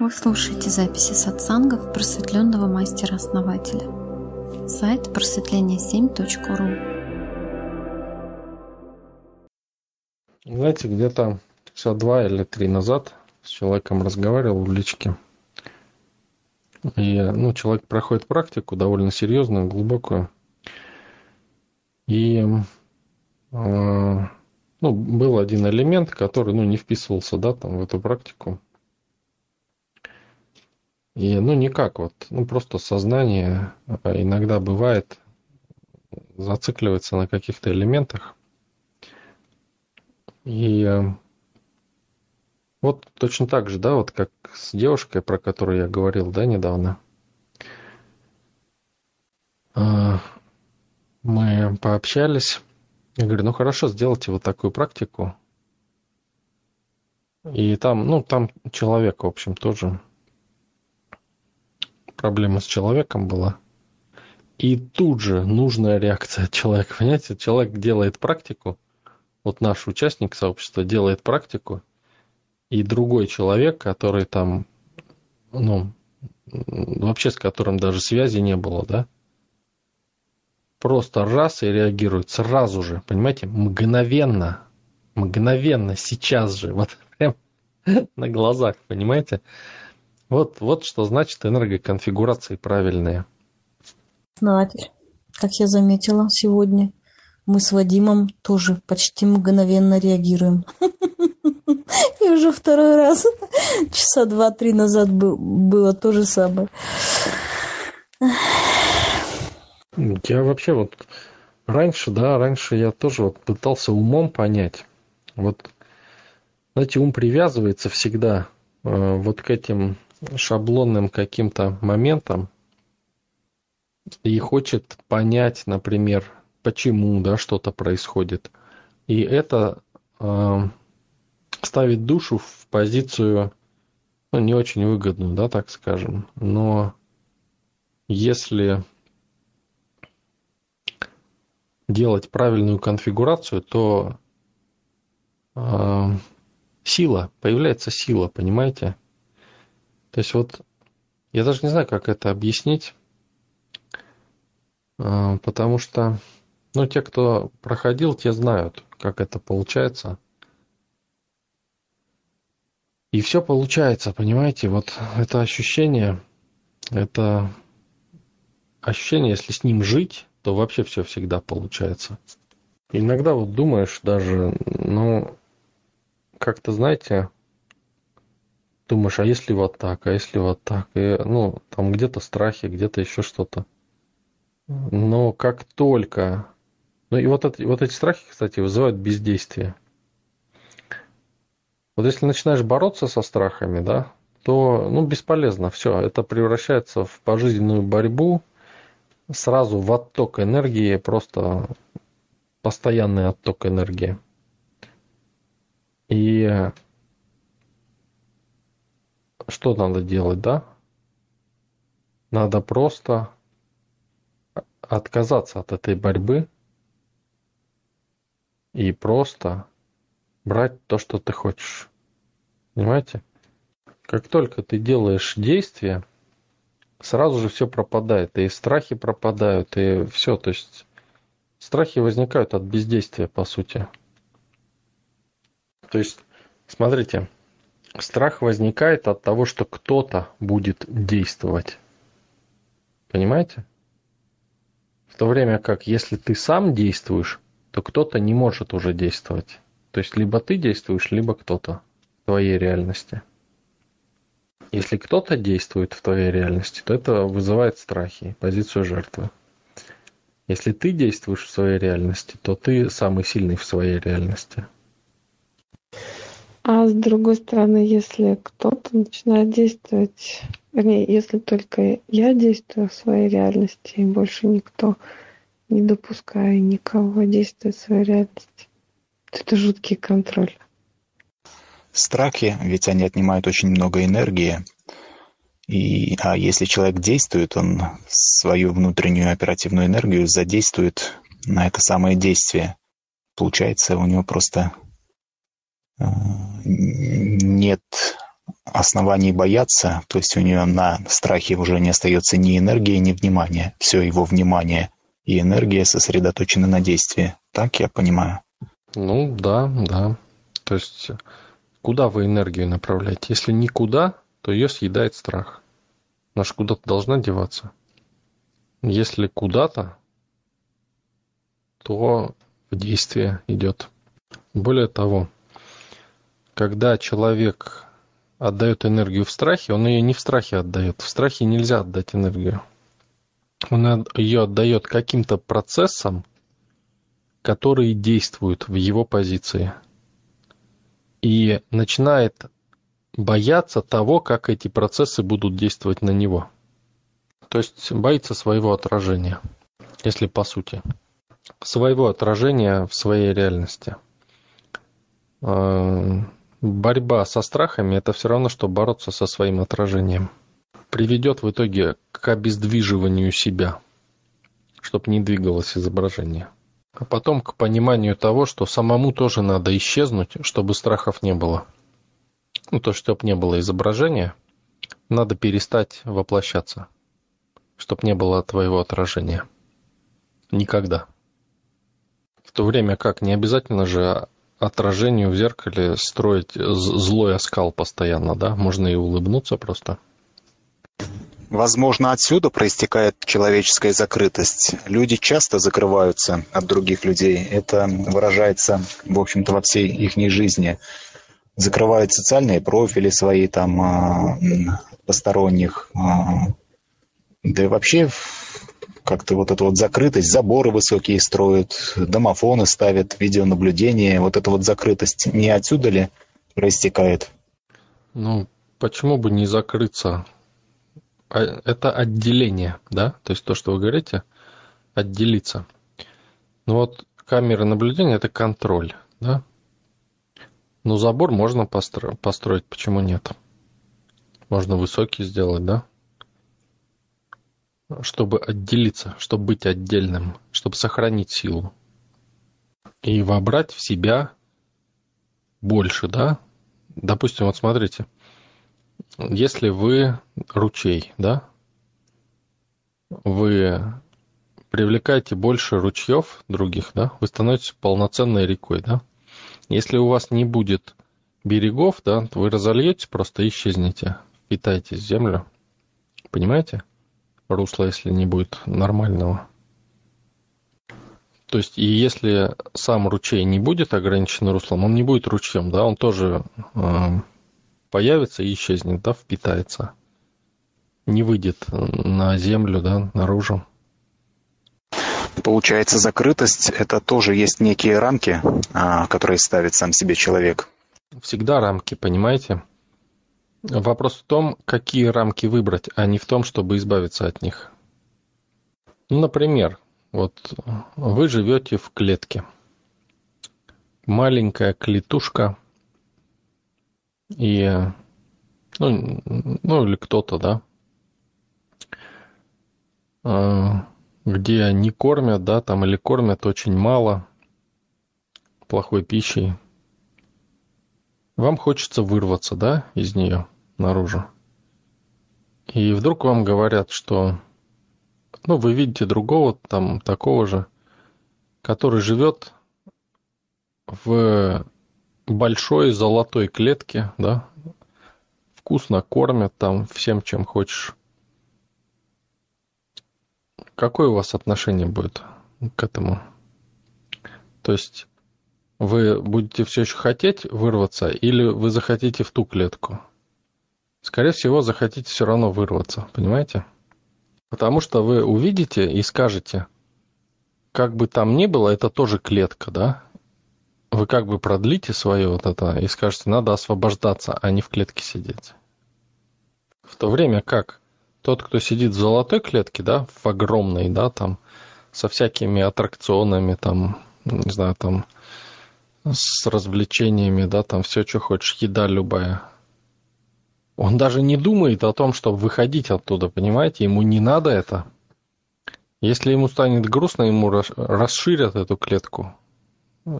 Вы слушаете записи сатсангов просветленного мастера-основателя. Сайт просветление7.ру Знаете, где-то часа два или три назад с человеком разговаривал в личке. И, ну, человек проходит практику довольно серьезную, глубокую. И э, ну, был один элемент, который, ну, не вписывался, да, там, в эту практику. И, ну, никак вот, ну, просто сознание а, иногда бывает зацикливается на каких-то элементах. И э, вот точно так же, да, вот как с девушкой, про которую я говорил, да, недавно. А, мы пообщались. Я говорю, ну хорошо, сделайте вот такую практику. И там, ну, там человек, в общем, тоже проблема с человеком была. И тут же нужная реакция человека. Понимаете, человек делает практику, вот наш участник сообщества делает практику, и другой человек, который там, ну, вообще с которым даже связи не было, да, просто раз и реагирует сразу же, понимаете, мгновенно, мгновенно, сейчас же, вот прям на глазах, понимаете? Вот, вот что значит энергоконфигурации правильные. Основатель, как я заметила сегодня, мы с Вадимом тоже почти мгновенно реагируем. И уже второй раз, часа два-три назад было то же самое. Я вообще вот раньше, да, раньше я тоже вот пытался умом понять. Вот, знаете, ум привязывается всегда э, вот к этим шаблонным каким-то моментом и хочет понять, например, почему да, что-то происходит. И это э, ставит душу в позицию ну, не очень выгодную, да, так скажем. Но если делать правильную конфигурацию, то э, сила, появляется сила, понимаете? То есть вот я даже не знаю, как это объяснить, а, потому что, ну, те, кто проходил, те знают, как это получается. И все получается, понимаете, вот это ощущение, это ощущение, если с ним жить, то вообще все всегда получается. Иногда вот думаешь даже, ну, как-то, знаете, думаешь, а если вот так, а если вот так, и, ну, там где-то страхи, где-то еще что-то. Но как только... Ну и вот, это, вот эти страхи, кстати, вызывают бездействие. Вот если начинаешь бороться со страхами, да, то ну, бесполезно. Все, это превращается в пожизненную борьбу, сразу в отток энергии, просто постоянный отток энергии. И что надо делать, да? Надо просто отказаться от этой борьбы и просто брать то, что ты хочешь. Понимаете? Как только ты делаешь действие, сразу же все пропадает. И страхи пропадают, и все. То есть страхи возникают от бездействия, по сути. То есть, смотрите, Страх возникает от того, что кто-то будет действовать. Понимаете? В то время как если ты сам действуешь, то кто-то не может уже действовать. То есть либо ты действуешь, либо кто-то в твоей реальности. Если кто-то действует в твоей реальности, то это вызывает страхи, позицию жертвы. Если ты действуешь в своей реальности, то ты самый сильный в своей реальности. А с другой стороны, если кто-то начинает действовать, вернее, если только я действую в своей реальности, и больше никто не допускаю никого действовать в своей реальности, то это жуткий контроль. Страхи, ведь они отнимают очень много энергии. И, а если человек действует, он свою внутреннюю оперативную энергию задействует на это самое действие. Получается, у него просто нет оснований бояться, то есть у нее на страхе уже не остается ни энергии, ни внимания. Все его внимание и энергия сосредоточены на действии. Так я понимаю? Ну, да, да. То есть куда вы энергию направляете? Если никуда, то ее съедает страх. Она же куда-то должна деваться. Если куда-то, то в действие идет. Более того, когда человек отдает энергию в страхе, он ее не в страхе отдает. В страхе нельзя отдать энергию. Он ее отдает каким-то процессам, которые действуют в его позиции. И начинает бояться того, как эти процессы будут действовать на него. То есть боится своего отражения, если по сути. Своего отражения в своей реальности. Борьба со страхами – это все равно, что бороться со своим отражением. Приведет в итоге к обездвиживанию себя, чтобы не двигалось изображение. А потом к пониманию того, что самому тоже надо исчезнуть, чтобы страхов не было. Ну, то, чтобы не было изображения, надо перестать воплощаться, чтобы не было твоего отражения. Никогда. В то время как не обязательно же отражению в зеркале строить злой оскал постоянно, да? Можно и улыбнуться просто. Возможно, отсюда проистекает человеческая закрытость. Люди часто закрываются от других людей. Это выражается, в общем-то, во всей их жизни. Закрывают социальные профили свои, там, а, посторонних. А, да и вообще как-то вот эту вот закрытость, заборы высокие строят, домофоны ставят, видеонаблюдение, вот эта вот закрытость не отсюда ли проистекает? Ну, почему бы не закрыться? А, это отделение, да? То есть то, что вы говорите, отделиться. Ну вот камера наблюдения – это контроль, да? Ну, забор можно постро- построить, почему нет? Можно высокий сделать, да? Чтобы отделиться, чтобы быть отдельным, чтобы сохранить силу. И вобрать в себя больше, да? Допустим, вот смотрите, если вы ручей, да, вы привлекаете больше ручьев других, да, вы становитесь полноценной рекой, да. Если у вас не будет берегов, да, вы разольетесь, просто исчезнете, питаетесь в землю. Понимаете? Русла, если не будет нормального. То есть, и если сам ручей не будет ограничен руслом, он не будет ручьем, да, он тоже э, появится и исчезнет, да, впитается. Не выйдет на землю, да, наружу. Получается, закрытость – это тоже есть некие рамки, а, которые ставит сам себе человек. Всегда рамки, понимаете? Вопрос в том, какие рамки выбрать, а не в том, чтобы избавиться от них. Ну, например, вот вы живете в клетке. Маленькая клетушка и ну, ну или кто-то, да, а, где не кормят, да, там или кормят очень мало, плохой пищей, вам хочется вырваться, да, из нее наружу. И вдруг вам говорят, что ну, вы видите другого там такого же, который живет в большой золотой клетке, да, вкусно кормят там всем, чем хочешь. Какое у вас отношение будет к этому? То есть вы будете все еще хотеть вырваться или вы захотите в ту клетку? Скорее всего, захотите все равно вырваться, понимаете? Потому что вы увидите и скажете, как бы там ни было, это тоже клетка, да? Вы как бы продлите свое вот это и скажете, надо освобождаться, а не в клетке сидеть. В то время как тот, кто сидит в золотой клетке, да, в огромной, да, там, со всякими аттракционами, там, не знаю, там, с развлечениями, да, там все, что хочешь, еда любая. Он даже не думает о том, чтобы выходить оттуда, понимаете? Ему не надо это. Если ему станет грустно, ему расширят эту клетку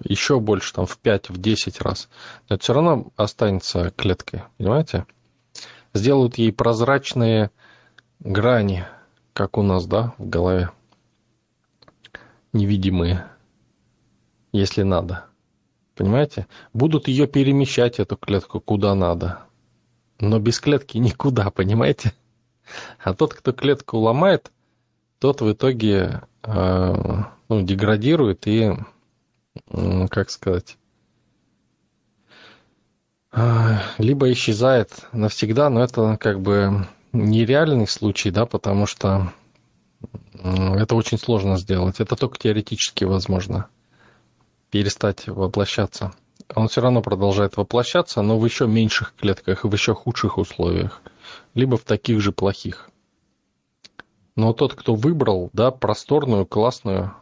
еще больше, там, в 5, в 10 раз. Но это все равно останется клеткой, понимаете? сделают ей прозрачные грани, как у нас, да, в голове. Невидимые, если надо. Понимаете? Будут ее перемещать, эту клетку, куда надо. Но без клетки никуда, понимаете? А тот, кто клетку ломает, тот в итоге э, ну, деградирует и, как сказать, э, либо исчезает навсегда, но это как бы нереальный случай, да, потому что это очень сложно сделать. Это только теоретически возможно. Перестать воплощаться. Он все равно продолжает воплощаться, но в еще меньших клетках и в еще худших условиях. Либо в таких же плохих. Но тот, кто выбрал, да, просторную, классную,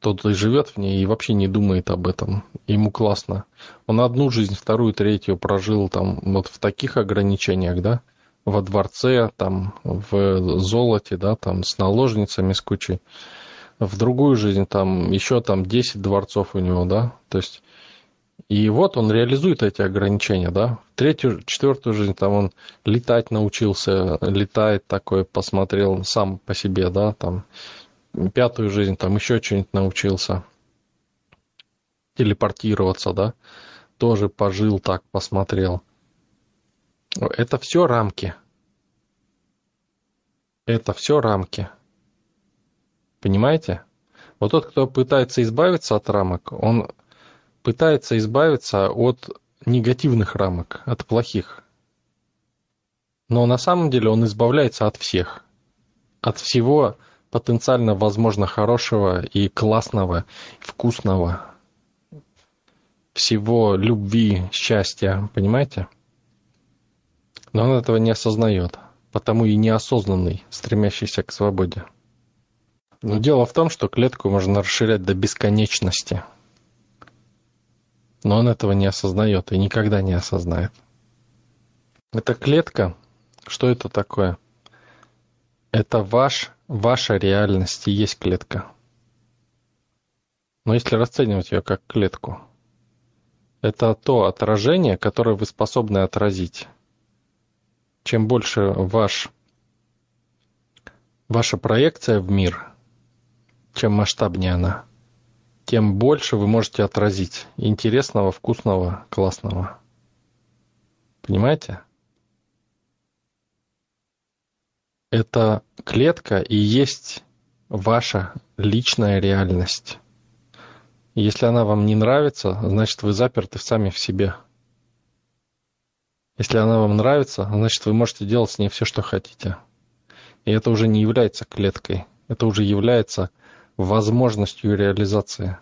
тот и живет в ней и вообще не думает об этом. Ему классно. Он одну жизнь, вторую, третью прожил там вот в таких ограничениях, да, во дворце, там, в золоте, да, там, с наложницами, с кучей. В другую жизнь там еще там 10 дворцов у него, да, то есть и вот он реализует эти ограничения, да. Третью, четвертую жизнь там он летать научился, летает такой, посмотрел сам по себе, да, там. Пятую жизнь там еще что-нибудь научился. Телепортироваться, да. Тоже пожил так, посмотрел. Это все рамки. Это все рамки. Понимаете? Вот тот, кто пытается избавиться от рамок, он пытается избавиться от негативных рамок, от плохих. Но на самом деле он избавляется от всех. От всего потенциально возможно хорошего и классного, вкусного. Всего любви, счастья, понимаете? Но он этого не осознает, потому и неосознанный, стремящийся к свободе. Но дело в том, что клетку можно расширять до бесконечности – но он этого не осознает и никогда не осознает. Это клетка. Что это такое? Это ваш, ваша реальность и есть клетка. Но если расценивать ее как клетку, это то отражение, которое вы способны отразить. Чем больше ваш, ваша проекция в мир, чем масштабнее она, тем больше вы можете отразить интересного, вкусного, классного. Понимаете? Эта клетка и есть ваша личная реальность. если она вам не нравится, значит вы заперты сами в себе. Если она вам нравится, значит вы можете делать с ней все, что хотите. И это уже не является клеткой. Это уже является возможностью реализации.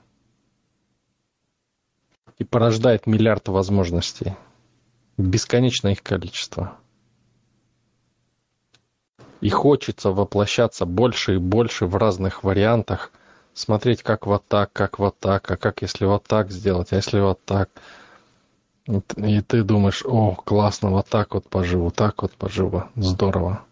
И порождает миллиард возможностей. Бесконечное их количество. И хочется воплощаться больше и больше в разных вариантах, смотреть как вот так, как вот так, а как если вот так сделать, а если вот так. И ты думаешь, о, классно, вот так вот поживу, так вот поживу, здорово.